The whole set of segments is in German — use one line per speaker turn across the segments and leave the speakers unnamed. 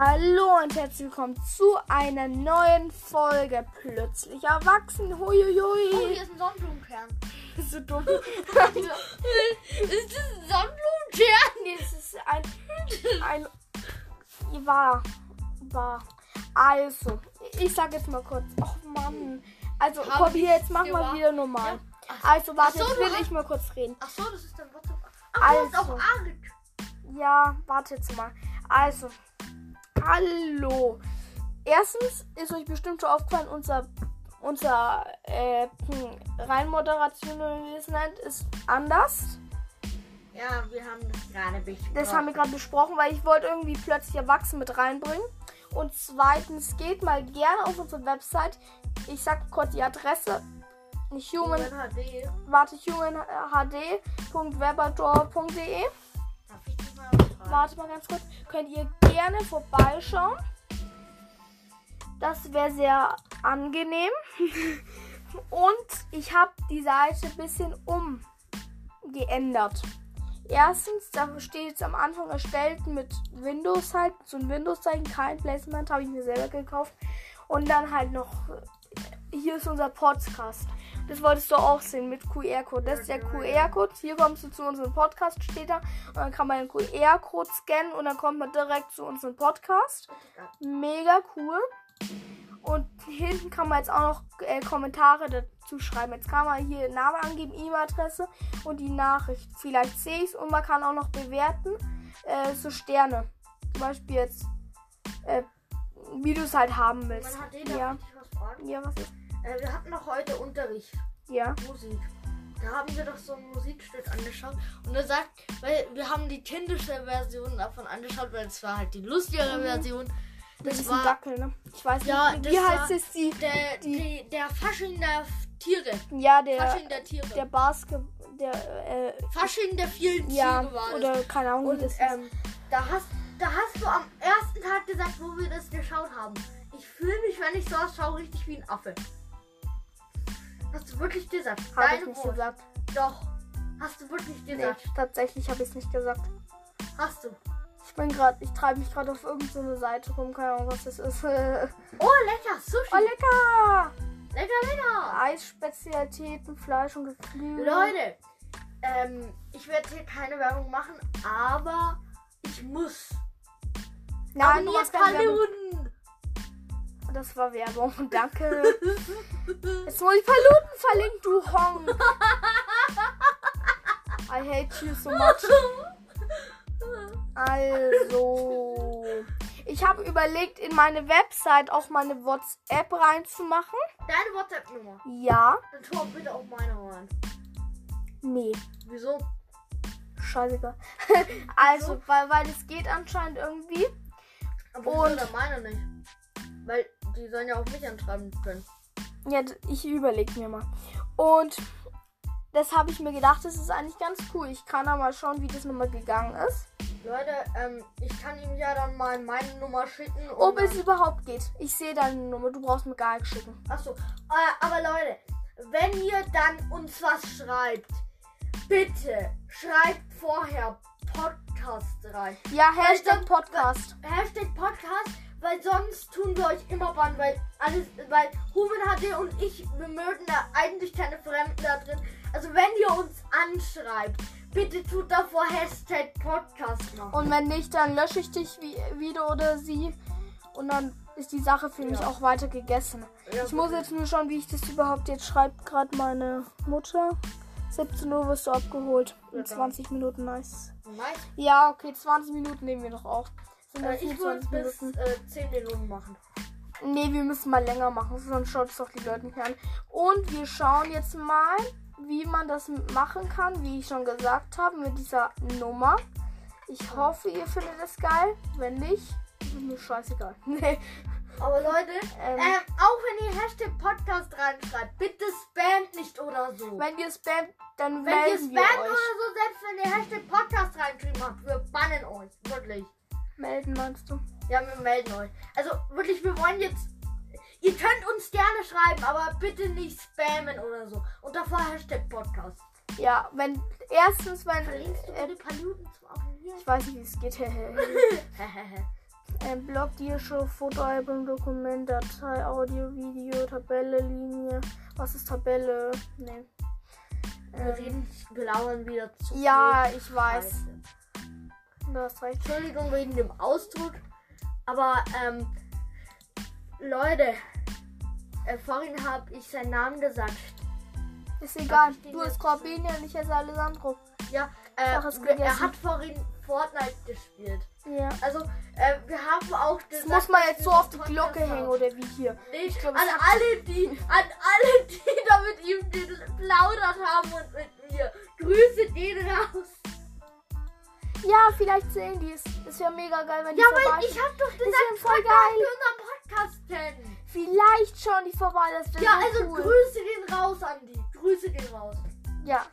Hallo und herzlich willkommen zu einer neuen Folge Plötzlich Erwachsen. Huiuiui.
Oh, hier ist ein Sonnenblumenkern.
Das ist so dumm.
ist das ein Sonnenblumenkern?
nee, es ist ein. ein. War. War. Also, ich sag jetzt mal kurz. Ach Mann. Also, komm hier, jetzt mach mal wieder normal.
Ja.
Also, warte,
so,
jetzt will ich mal kurz reden.
Ach so, das ist dein WhatsApp. Ach,
Also.
auch Arg.
Ja, warte jetzt mal. Also, hallo. Erstens ist euch bestimmt schon aufgefallen, unser, unser äh, es nennt, ist anders.
Ja, wir haben das gerade besprochen.
Das haben wir gerade besprochen, weil ich wollte irgendwie plötzlich Erwachsene mit reinbringen. Und zweitens, geht mal gerne auf unsere Website. Ich sag kurz die Adresse. Human,
HD.
warte, humanhd.webador.de. Warte mal ganz kurz. Könnt ihr gerne vorbeischauen. Das wäre sehr angenehm. Und ich habe die Seite ein bisschen umgeändert. Erstens, da steht jetzt am Anfang erstellt mit Windows halt, so ein Windows-Zeichen, kein Placement, habe ich mir selber gekauft. Und dann halt noch, hier ist unser Podcast. Das wolltest du auch sehen mit QR-Code. Das ist der QR-Code. Hier kommst du zu unserem Podcast, steht da. Und dann kann man den QR-Code scannen und dann kommt man direkt zu unserem Podcast. Mega cool. Und hinten kann man jetzt auch noch äh, Kommentare dazu schreiben. Jetzt kann man hier Name angeben, E-Mail-Adresse und die Nachricht. Vielleicht sehe ich es und man kann auch noch bewerten. Äh, so Sterne. Zum Beispiel jetzt, äh, wie du es halt haben willst.
Man hat den
Ja.
was fragen?
Ja, was ist?
Äh, wir hatten noch heute Unterricht.
Ja.
Musik. Da haben wir doch so ein Musikstück angeschaut. Und er sagt, weil wir haben die kindische Version davon angeschaut, weil es war halt die lustigere
Mhm.
Version.
Das,
Das
ist ein
war
Dackel, ne? Ich weiß
Ja,
nicht.
das
Wie heißt es die?
der,
Die-
die, der Fasching der Tiere.
Ja, der,
Fasching der Tiere.
der Basket, der, äh,
Fasching der vielen
ja,
Tiere war das.
oder keine Ahnung,
Und
das ist.
ähm, da, hast, da hast du am ersten Tag gesagt, wo wir das geschaut haben. Ich fühle mich, wenn ich sowas schaue, richtig wie ein Affe. Hast du wirklich gesagt?
Habe ich nicht
Worte.
gesagt.
Doch. Hast du wirklich
Nee,
gesagt?
tatsächlich habe ich es nicht gesagt.
Hast du.
Ich bin gerade, ich treibe mich gerade auf irgendeine Seite rum, keine Ahnung, was das ist. oh,
Oh, lecker. Sushi.
lecker!
Lecker, lecker.
Eisspezialitäten, Fleisch und Geflügel.
Leute, ähm, ich werde hier keine Werbung machen, aber ich muss.
Nein,
Abonniert. Paluten.
Das war Werbung, danke. Jetzt muss ich Paluten verlinken, du Hong. I hate you so much. Also, ich habe überlegt, in meine Website auch meine WhatsApp reinzumachen.
Deine WhatsApp-Nummer.
Ja,
Dann schau bitte auf meine rein.
nee.
Wieso?
Scheißegal. also, weil, weil es geht anscheinend irgendwie.
Aber wieso
Und-
meine nicht? Weil die sollen ja auch mich anschreiben können.
Ja, ich überlege mir mal. Und das habe ich mir gedacht, das ist eigentlich ganz cool. Ich kann da mal schauen, wie das nochmal gegangen ist.
Leute, ähm, ich kann ihm ja dann mal meine Nummer schicken.
Ob es überhaupt geht. Ich sehe deine Nummer, du brauchst mir gar nichts schicken.
Achso, äh, aber Leute, wenn ihr dann uns was schreibt, bitte schreibt vorher Podcast rein.
Ja, Hashtag
sonst-
Podcast.
Hashtag Podcast, weil sonst tun wir euch immer ban, weil alles, weil Human HD und ich, wir mögen da eigentlich keine Fremden da drin. Also wenn ihr uns anschreibt, bitte tut davor Hashtag Podcast noch.
Und wenn nicht, dann lösche ich dich wie, wieder oder sie. Und dann ist die Sache für mich
Ja.
auch weiter gegessen.
Ja,
Ich muss jetzt nur schauen, wie ich das überhaupt jetzt schreibt. Gerade meine Mutter. 17 Uhr wirst du abgeholt.
Ja,
In
dann.
20 Minuten, nice.
Nice.
Ja, okay, 20 Minuten nehmen wir noch auf.
Äh, ich würde
25
bis äh, 10 Minuten machen.
Nee, wir müssen mal länger machen, sonst schaut es doch die Leute nicht an. Und wir schauen jetzt mal, wie man das machen kann, wie ich schon gesagt habe, mit dieser Nummer. Ich hoffe, ihr findet es geil. Wenn nicht, ist mir scheißegal. Nee.
Aber Leute,
Ähm,
ähm, auch wenn ihr Hashtag Podcast reinschreibt, bitte spamt nicht oder so.
wenn ihr spammt, dann
Wenn ihr
melden wir
spamt oder so, selbst wenn ihr Hashtag Podcast reingeschrieben habt, wir bannen euch. Wirklich.
Melden meinst du?
Ja, wir melden euch. Also wirklich, wir wollen jetzt. Ihr könnt uns gerne schreiben, aber bitte nicht spammen oder so. Und davor Hashtag Podcast.
Ja, wenn erstens, wenn
Verlinkst du
äh,
bitte Paluten zum Abonnieren?
ich weiß nicht, wie es geht. Ein Blog, Diashow, Fotoalbum, Dokument, Datei, Audio, Video, Tabelle, Linie. Was ist Tabelle? Nee.
Wir
Ähm,
reden, wir lauern wieder zu.
ja, ich weiß.
Scheiße.
Du hast recht.
Entschuldigung wegen dem Ausdruck, aber ähm, Leute, äh, vorhin habe ich seinen Namen gesagt.
Ist egal. Du hast Corbinian und ich heiße Alessandro.
Ja, äh,
Ach,
er hat vorhin Fortnite gespielt.
Ja.
Also, äh, wir haben auch
Das
gesagt,
muss man jetzt so auf die Glocke hängen oder wie hier.
Nee,
Ich glaub,
an alle, die, an alle, die da mit ihm geplaudert haben und mit mir. Grüße den raus.
Ja, vielleicht sehen die es. Das wäre mega geil, wenn die
Ja,
vorbei
weil ich hab doch
Das
gesagt,
wäre voll geil.
Podcast kennen.
Vielleicht schauen die vorbei. Das wäre
Ja,
so
also
cool.
Grüße gehen raus, Andi. Grüße gehen raus.
Ja.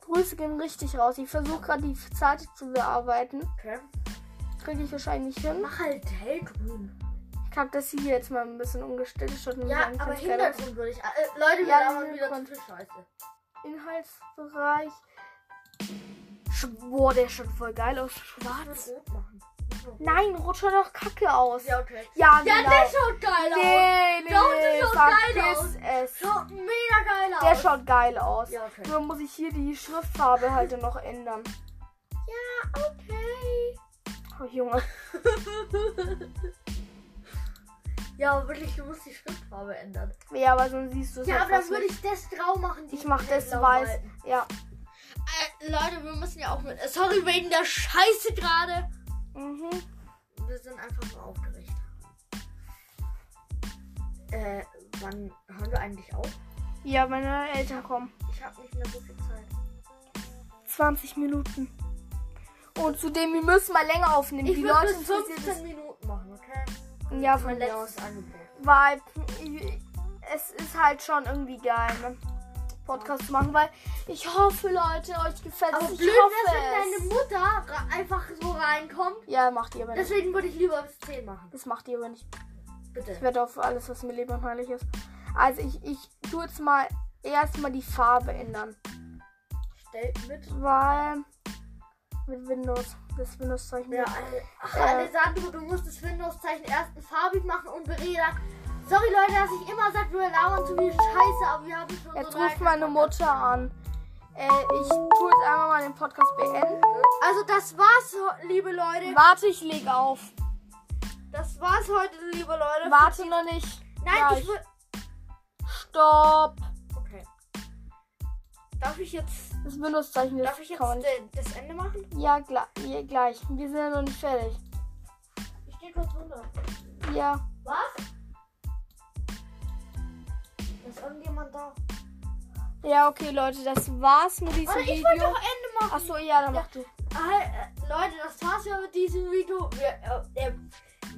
Grüße gehen richtig raus. Ich versuche gerade die Zeit zu bearbeiten.
Okay.
Kriege ich wahrscheinlich hin.
Mach halt hellgrün.
Ich habe das hier jetzt mal ein bisschen umgestellt. Nämlich
Ja, aber. Hintergrund würde ich. Äh, Leute, wir
Ja,
labern wieder zu viel Scheiße.
Inhaltsbereich. Boah, der schaut voll geil aus. Schwarz.
will rot machen.
Nein, rot schaut doch kacke aus.
Ja, okay.
Ja,
Ja,
genau.
der schaut geil aus.
Nee, nee,
Doch, der schaut geil aus.
es.
Schaut mega geil aus.
Der schaut geil aus.
Ja, okay.
Nur muss ich hier die Schriftfarbe halt noch ändern.
Ja, okay.
Oh, Junge.
Ja, aber wirklich, du musst die Schriftfarbe ändern.
Ja, aber sonst siehst du es
Ja,
halt
aber dann würde ich das grau machen.
Ich mach das weiß.
halten.
Ja.
Äh, Leute, wir müssen ja auch mit. Sorry wegen der Scheiße gerade.
Mhm.
Wir sind einfach nur aufgeregt. Äh, wann hören wir eigentlich auf?
Ja, meine Eltern kommen.
Ich habe nicht mehr so viel Zeit.
20 Minuten. Und zudem, wir müssen mal länger aufnehmen.
Ich
die Leute
bis
interessiert
15 Minuten machen, okay?
Ja, von mir aus. Weil es ist halt schon irgendwie geil, ne? Podcast zu machen, weil ich hoffe, Leute, euch gefällt es. Ich
blöd
hoffe
wäre wenn deine. Mutter einfach so reinkommt.
Ja, macht ihr aber nicht.
Deswegen würde ich lieber bis 10 machen.
Das macht ihr aber nicht.
Bitte.
Ich werde auf alles, was mir lieb und heilig ist. Also ich, ich tue jetzt mal erstmal die Farbe ändern.
Stell mit.
Weil mit Windows. Das Windows-Zeichen.
Ja, Ach,
Äh.
Alessandro, du musst das Windows-Zeichen erst farbig machen und Bereda. Sorry Leute, dass ich immer sage, wir labern zu viel Scheiße, aber wir haben schon
Jetzt
so
ruft meine Mutter an. Äh, ich tue jetzt einmal mal den Podcast beenden.
Also das war's, liebe Leute.
Warte, ich leg auf.
Das war's heute, liebe Leute.
Warte noch nicht.
Nein,
Gleich.
ich will.
Stopp.
Okay. Darf ich jetzt,
Das Windows-Zeichen das
darf ich jetzt das Ende machen?
Ja, ja, gleich. Wir sind ja noch nicht fertig.
Ich gehe kurz runter.
Ja.
Was? Ist irgendjemand da?
Ja, okay, Leute, das war's mit diesem
Warte, ich
Video.
wollte doch Ende machen.
Achso, ja, dann mach du.
Ah, äh, Leute, das war's ja mit diesem Video. Wir, äh, äh,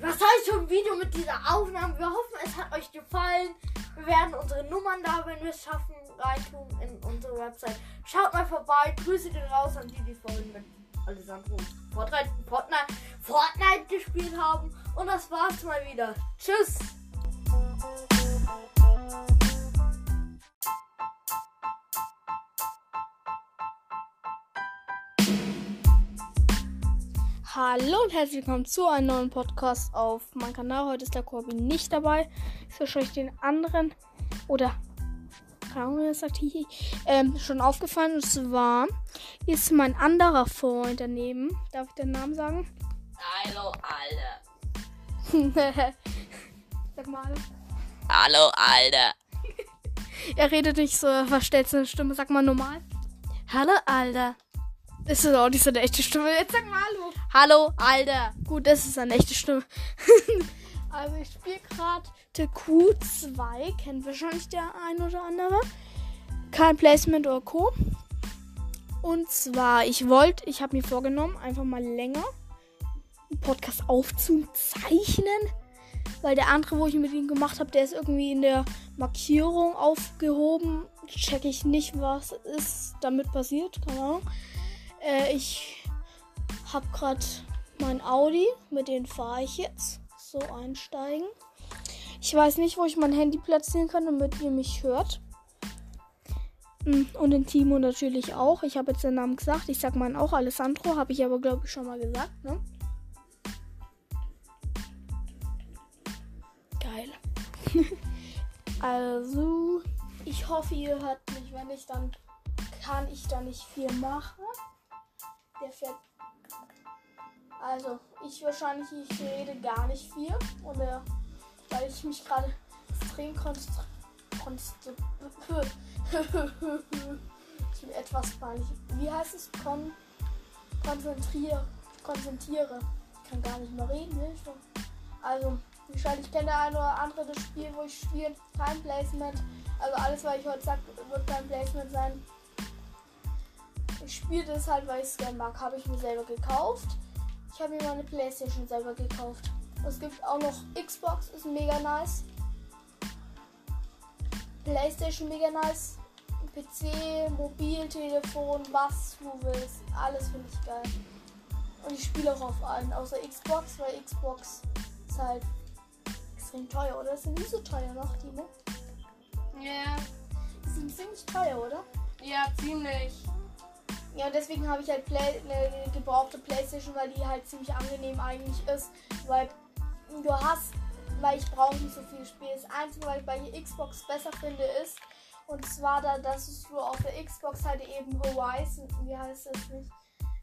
was heißt schon Video mit dieser Aufnahme? Wir hoffen, es hat euch gefallen. Wir werden unsere Nummern da, wenn wir es schaffen, reintun in unsere Website. Schaut mal vorbei. Grüße gehen raus an die, die vorhin mit Alessandro Fortnite, Fortnite, Fortnite gespielt haben. Und das war's mal wieder. Tschüss.
Hallo und herzlich willkommen zu einem neuen Podcast auf meinem Kanal. Heute ist der Corby nicht dabei. Ist wahrscheinlich den anderen oder keine Ahnung, wer das sagt, hihi, ähm, schon aufgefallen. Und zwar ist mein anderer Freund daneben. Darf ich den Namen sagen?
Hallo, Alter.
Sag mal.
Hallo, Alter.
Er redet nicht so, verstellt seine Stimme. Sag mal normal. Hallo, Alter. Das ist auch nicht seine echte Stimme. Jetzt sag mal Hallo. Hallo, Alter. Gut, das ist seine echte Stimme. also ich spiele gerade TQ2. Kennt wahrscheinlich der ein oder andere. Kein Placement oder Co. Und zwar, ich wollte, ich habe mir vorgenommen, einfach mal länger einen Podcast aufzuzeichnen. Weil der andere, wo ich mit ihm gemacht habe, der ist irgendwie in der Markierung aufgehoben. Check ich nicht, was ist damit passiert. Keine Ahnung. Äh, ich habe gerade mein Audi, mit dem fahre ich jetzt. So einsteigen. Ich weiß nicht, wo ich mein Handy platzieren kann, damit ihr mich hört. Mm, Und den Timo natürlich auch. Ich habe jetzt den Namen gesagt. Ich sag meinen auch Alessandro. Habe ich aber, glaube ich, schon mal gesagt. Ne? Geil. also, ich hoffe, ihr hört mich. Wenn nicht, dann kann ich da nicht viel machen. Der fährt. Also, ich wahrscheinlich, ich rede gar nicht viel. Oder weil ich mich gerade extrem konzentriere. ist mir etwas peinlich. Wie heißt es? Kon konzentriere. Konzentriere. Ich kann gar nicht mehr reden, Hilfe. Also, wahrscheinlich kennt der eine oder andere das Spiel, wo ich spiele. Time Placement. Also alles, was ich heute sage, wird Time Placement sein. Ich spiele das halt, weil ich es gerne mag. Habe ich mir selber gekauft. Ich habe mir meine Playstation selber gekauft. Es gibt auch noch Xbox, ist mega nice. Playstation mega nice. PC, Mobiltelefon, was du willst. Alles finde ich geil. Und ich spiele auch auf allen, außer Xbox, weil Xbox ist halt extrem teuer, oder? Ist nicht so teuer noch, Timo?
Ja,
Die sind ziemlich teuer, oder?
ja, ziemlich.
Ja, und deswegen habe ich halt Play eine gebrauchte Playstation, weil die halt ziemlich angenehm eigentlich ist. Weil du hast, weil ich brauche nicht so viel Spiel. Das Einzige, was ich bei der Xbox besser finde, ist, und zwar da, dass du auf der Xbox halt eben Horizon, wie heißt das nicht?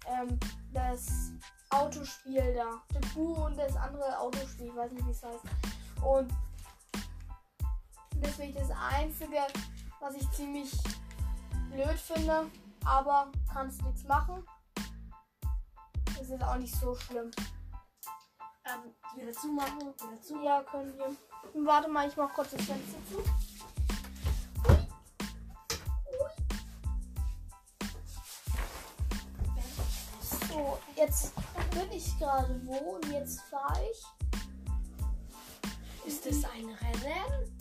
Ähm, das Autospiel da. The Boo und das andere Autospiel, ich weiß nicht, wie es heißt. Und deswegen das Einzige, was ich ziemlich blöd finde, aber kannst nichts machen. Das ist auch nicht so schlimm.
Ähm, wieder zumachen, wieder zu.
Ja, können wir. Warte mal, ich mach kurz das Fenster zu. So, jetzt bin ich gerade wo und jetzt fahre ich.
Ist das ein Rennen?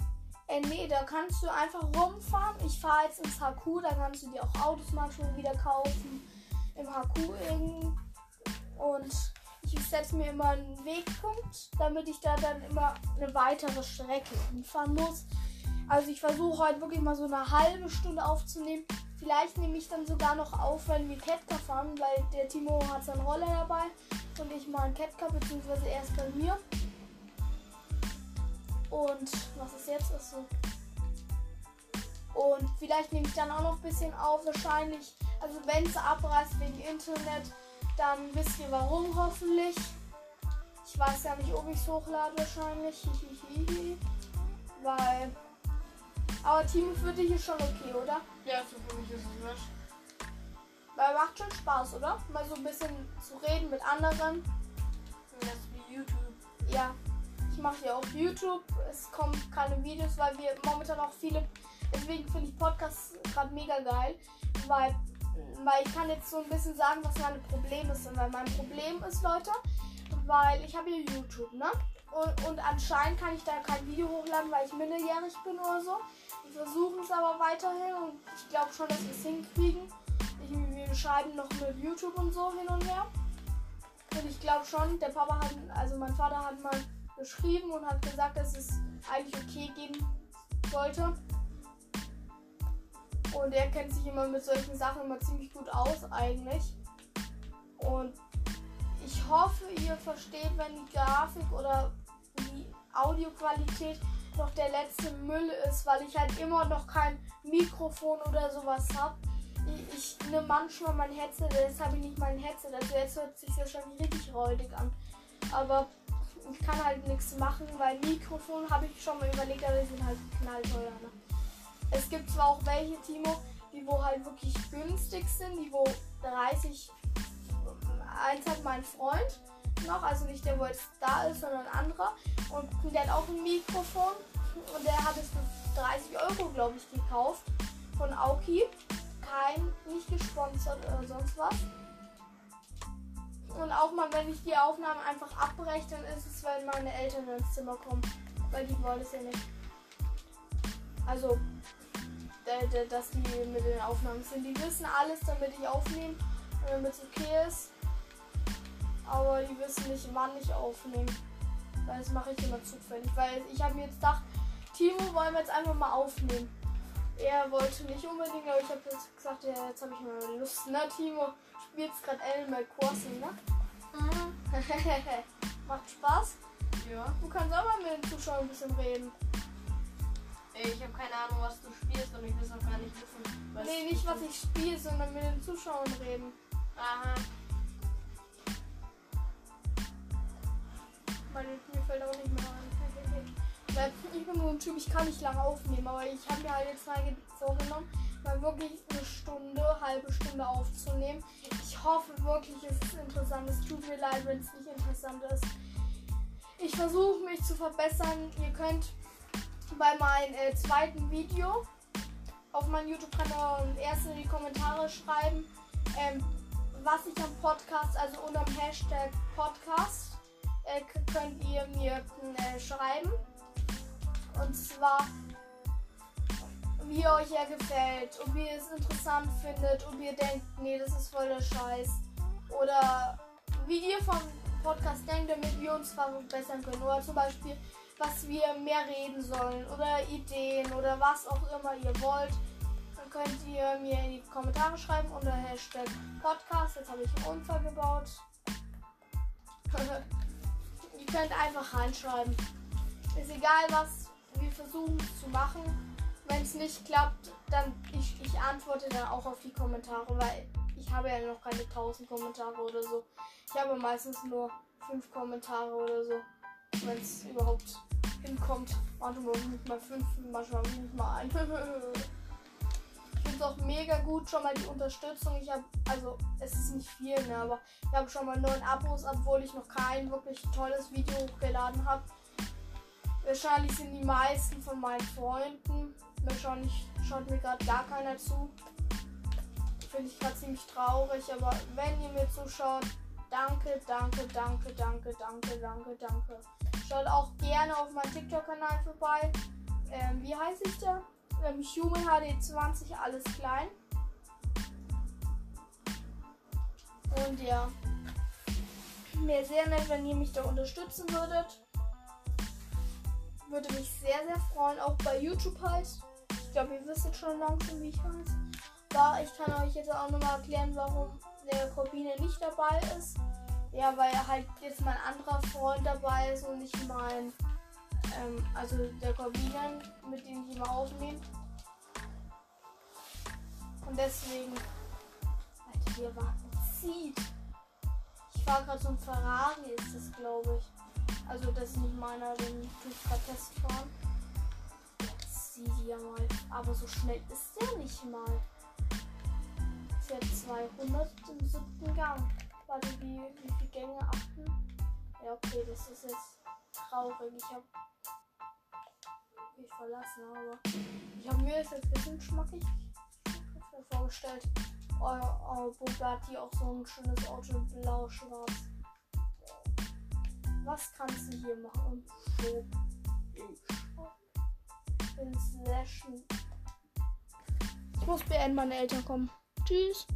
Äh, nee, da kannst du einfach rumfahren. Ich fahre jetzt ins HQ, da kannst du dir auch Autos manchmal wieder kaufen. Im HQ irgend. Und ich setze mir immer einen Wegpunkt, damit ich da dann immer eine weitere Strecke hinfahren muss. Also ich versuche heute wirklich mal so eine halbe Stunde aufzunehmen. Vielleicht nehme ich dann sogar noch auf, wenn wir Ketka fahren, weil der Timo hat seinen Roller dabei und ich mal einen Ketka, beziehungsweise erst bei mir. Und was ist jetzt? Achso. Und vielleicht nehme ich dann auch noch ein bisschen auf. Wahrscheinlich, also wenn es abreißt wegen Internet, dann wisst ihr warum hoffentlich. Ich weiß ja nicht, ob ich es hochlade wahrscheinlich. Weil. Aber Timo für dich ist schon okay, oder?
Ja, so für mich ist es wurscht.
Weil macht schon Spaß, oder? Mal so ein bisschen zu reden mit anderen.
Das ist wie YouTube.
Ja, mache ja auch YouTube. Es kommen keine Videos, weil wir momentan auch viele. Deswegen finde ich Podcasts gerade mega geil, weil, weil ich kann jetzt so ein bisschen sagen, was meine Probleme sind. Weil mein Problem ist, Leute, weil ich habe hier YouTube, ne? Und, und anscheinend kann ich da kein Video hochladen, weil ich minderjährig bin oder so. Wir versuchen es aber weiterhin und ich glaube schon, dass wir es hinkriegen. Ich, wir schreiben noch mit YouTube und so hin und her. Und ich glaube schon, der Papa hat, also mein Vater hat mal geschrieben und hat gesagt, dass es eigentlich okay gehen sollte. Und er kennt sich immer mit solchen Sachen immer ziemlich gut aus eigentlich. Und ich hoffe, ihr versteht, wenn die Grafik oder die Audioqualität noch der letzte Müll ist, weil ich halt immer noch kein Mikrofon oder sowas habe. Ich, ich nehme manchmal mein Headset, jetzt habe ich nicht mein Headset, also jetzt hört sich wahrscheinlich richtig räudig an. Aber ich kann halt nichts machen, weil Mikrofon habe ich schon mal überlegt, aber die sind halt knallteuer. Ne? Es gibt zwar auch welche, Timo, die wo halt wirklich günstig sind, die wo 30. Eins hat mein Freund noch, also nicht der, wo jetzt da ist, sondern ein anderer. Und der hat auch ein Mikrofon und der hat es für 30 Euro, glaube ich, gekauft von Aoki. Kein, nicht gesponsert oder sonst was. Und auch mal, wenn ich die Aufnahme einfach abbreche, dann ist es, wenn meine Eltern ins Zimmer kommen. Weil die wollen es ja nicht. Also, dass die mit den Aufnahmen sind. Die wissen alles, damit ich aufnehme und damit es okay ist. Aber die wissen nicht, wann ich aufnehme. Weil das mache ich immer zufällig. Weil ich habe mir jetzt gedacht, Timo, wollen wir jetzt einfach mal aufnehmen. Er wollte nicht unbedingt, aber ich habe jetzt gesagt, ja, jetzt habe ich mal Lust. Na, Timo, spielst gerade Animal Crossing, ne? Macht Spaß.
Ja.
Du kannst auch mal mit den Zuschauern ein bisschen reden.
Ey, ich habe keine Ahnung, was du spielst und ich will es auch gar nicht wissen. Was
nee, nicht was ich spiele, sondern mit den Zuschauern reden.
Aha.
Weil mir fällt auch nicht mehr ein. Ich bin so ein Typ, ich kann nicht lange aufnehmen, aber ich habe mir halt jetzt mal ge- vorgenommen, mal wirklich eine Stunde, halbe Stunde aufzunehmen. Ich hoffe wirklich, es ist interessant. Es tut mir leid, wenn es nicht interessant ist. Ich versuche mich zu verbessern. Ihr könnt bei meinem äh, zweiten Video auf meinem YouTube-Kanal erst in die Kommentare schreiben, ähm, was ich am Podcast, also unter dem Hashtag Podcast, äh, könnt ihr mir äh, schreiben. Und zwar, wie euch er gefällt, ob ihr es interessant findet, ob ihr denkt, nee, das ist voll der Scheiß. Oder wie ihr vom Podcast denkt, damit wir uns verbessern können. Oder zum Beispiel, was wir mehr reden sollen. Oder Ideen oder was auch immer ihr wollt. Dann könnt ihr mir in die Kommentare schreiben unter Hashtag Podcast. Jetzt habe ich einen Unfall gebaut. ihr könnt einfach reinschreiben. Ist egal was, wir versuchen es zu machen. Wenn es nicht klappt, dann ich, ich antworte dann auch auf die Kommentare, weil ich habe ja noch keine 1000 Kommentare oder so. Ich habe meistens nur 5 Kommentare oder so, wenn es überhaupt hinkommt. Manchmal nicht mal 5, manchmal nicht mal ein. Ich finde es auch mega gut, schon mal die Unterstützung. Ich habe, also es ist nicht viel, ne, aber ich habe schon mal 9 Abos, obwohl ich noch kein wirklich tolles Video hochgeladen habe. Wahrscheinlich sind die meisten von meinen Freunden. Wahrscheinlich schaut mir gerade gar keiner zu. Finde ich gerade ziemlich traurig, aber wenn ihr mir zuschaut, danke, danke, danke, danke, danke, danke, danke. Schaut auch gerne auf meinem TikTok-Kanal vorbei. Ähm, wie heißt ich da? Ähm, Human HD20, alles klein. Und ja. Mir sehr nett, wenn ihr mich da unterstützen würdet. Würde mich sehr, sehr freuen. Auch bei YouTube halt. Ich glaube, ihr wisst jetzt schon langsam, wie ich heiße. Da, ich kann euch jetzt auch nochmal erklären, warum der Corbine nicht dabei ist. Ja, weil halt jetzt mein anderer Freund dabei ist und nicht mein. Ähm, also der Corbinen, mit dem ich immer aufnehme. Und deswegen. Alter, hier war zieht. Ich fahre gerade so ein Ferrari, ist das, glaube ich. Also das ist nicht meiner, den tue ich gerade Test die ja mal. Aber so schnell ist der nicht mal. Fährt 200 im siebten Gang. Warte, wie, wie viele Gänge achten? Ja, okay, das ist jetzt traurig. Ich habe mich verlassen, aber ich habe mir das jetzt ein bisschen schmackig vorgestellt. Euer, euer Bugatti auch so ein schönes Auto blau-schwarz. Was kannst du hier machen? Shop. Slashen. Ich muss beenden, meine Eltern kommen. Tschüss.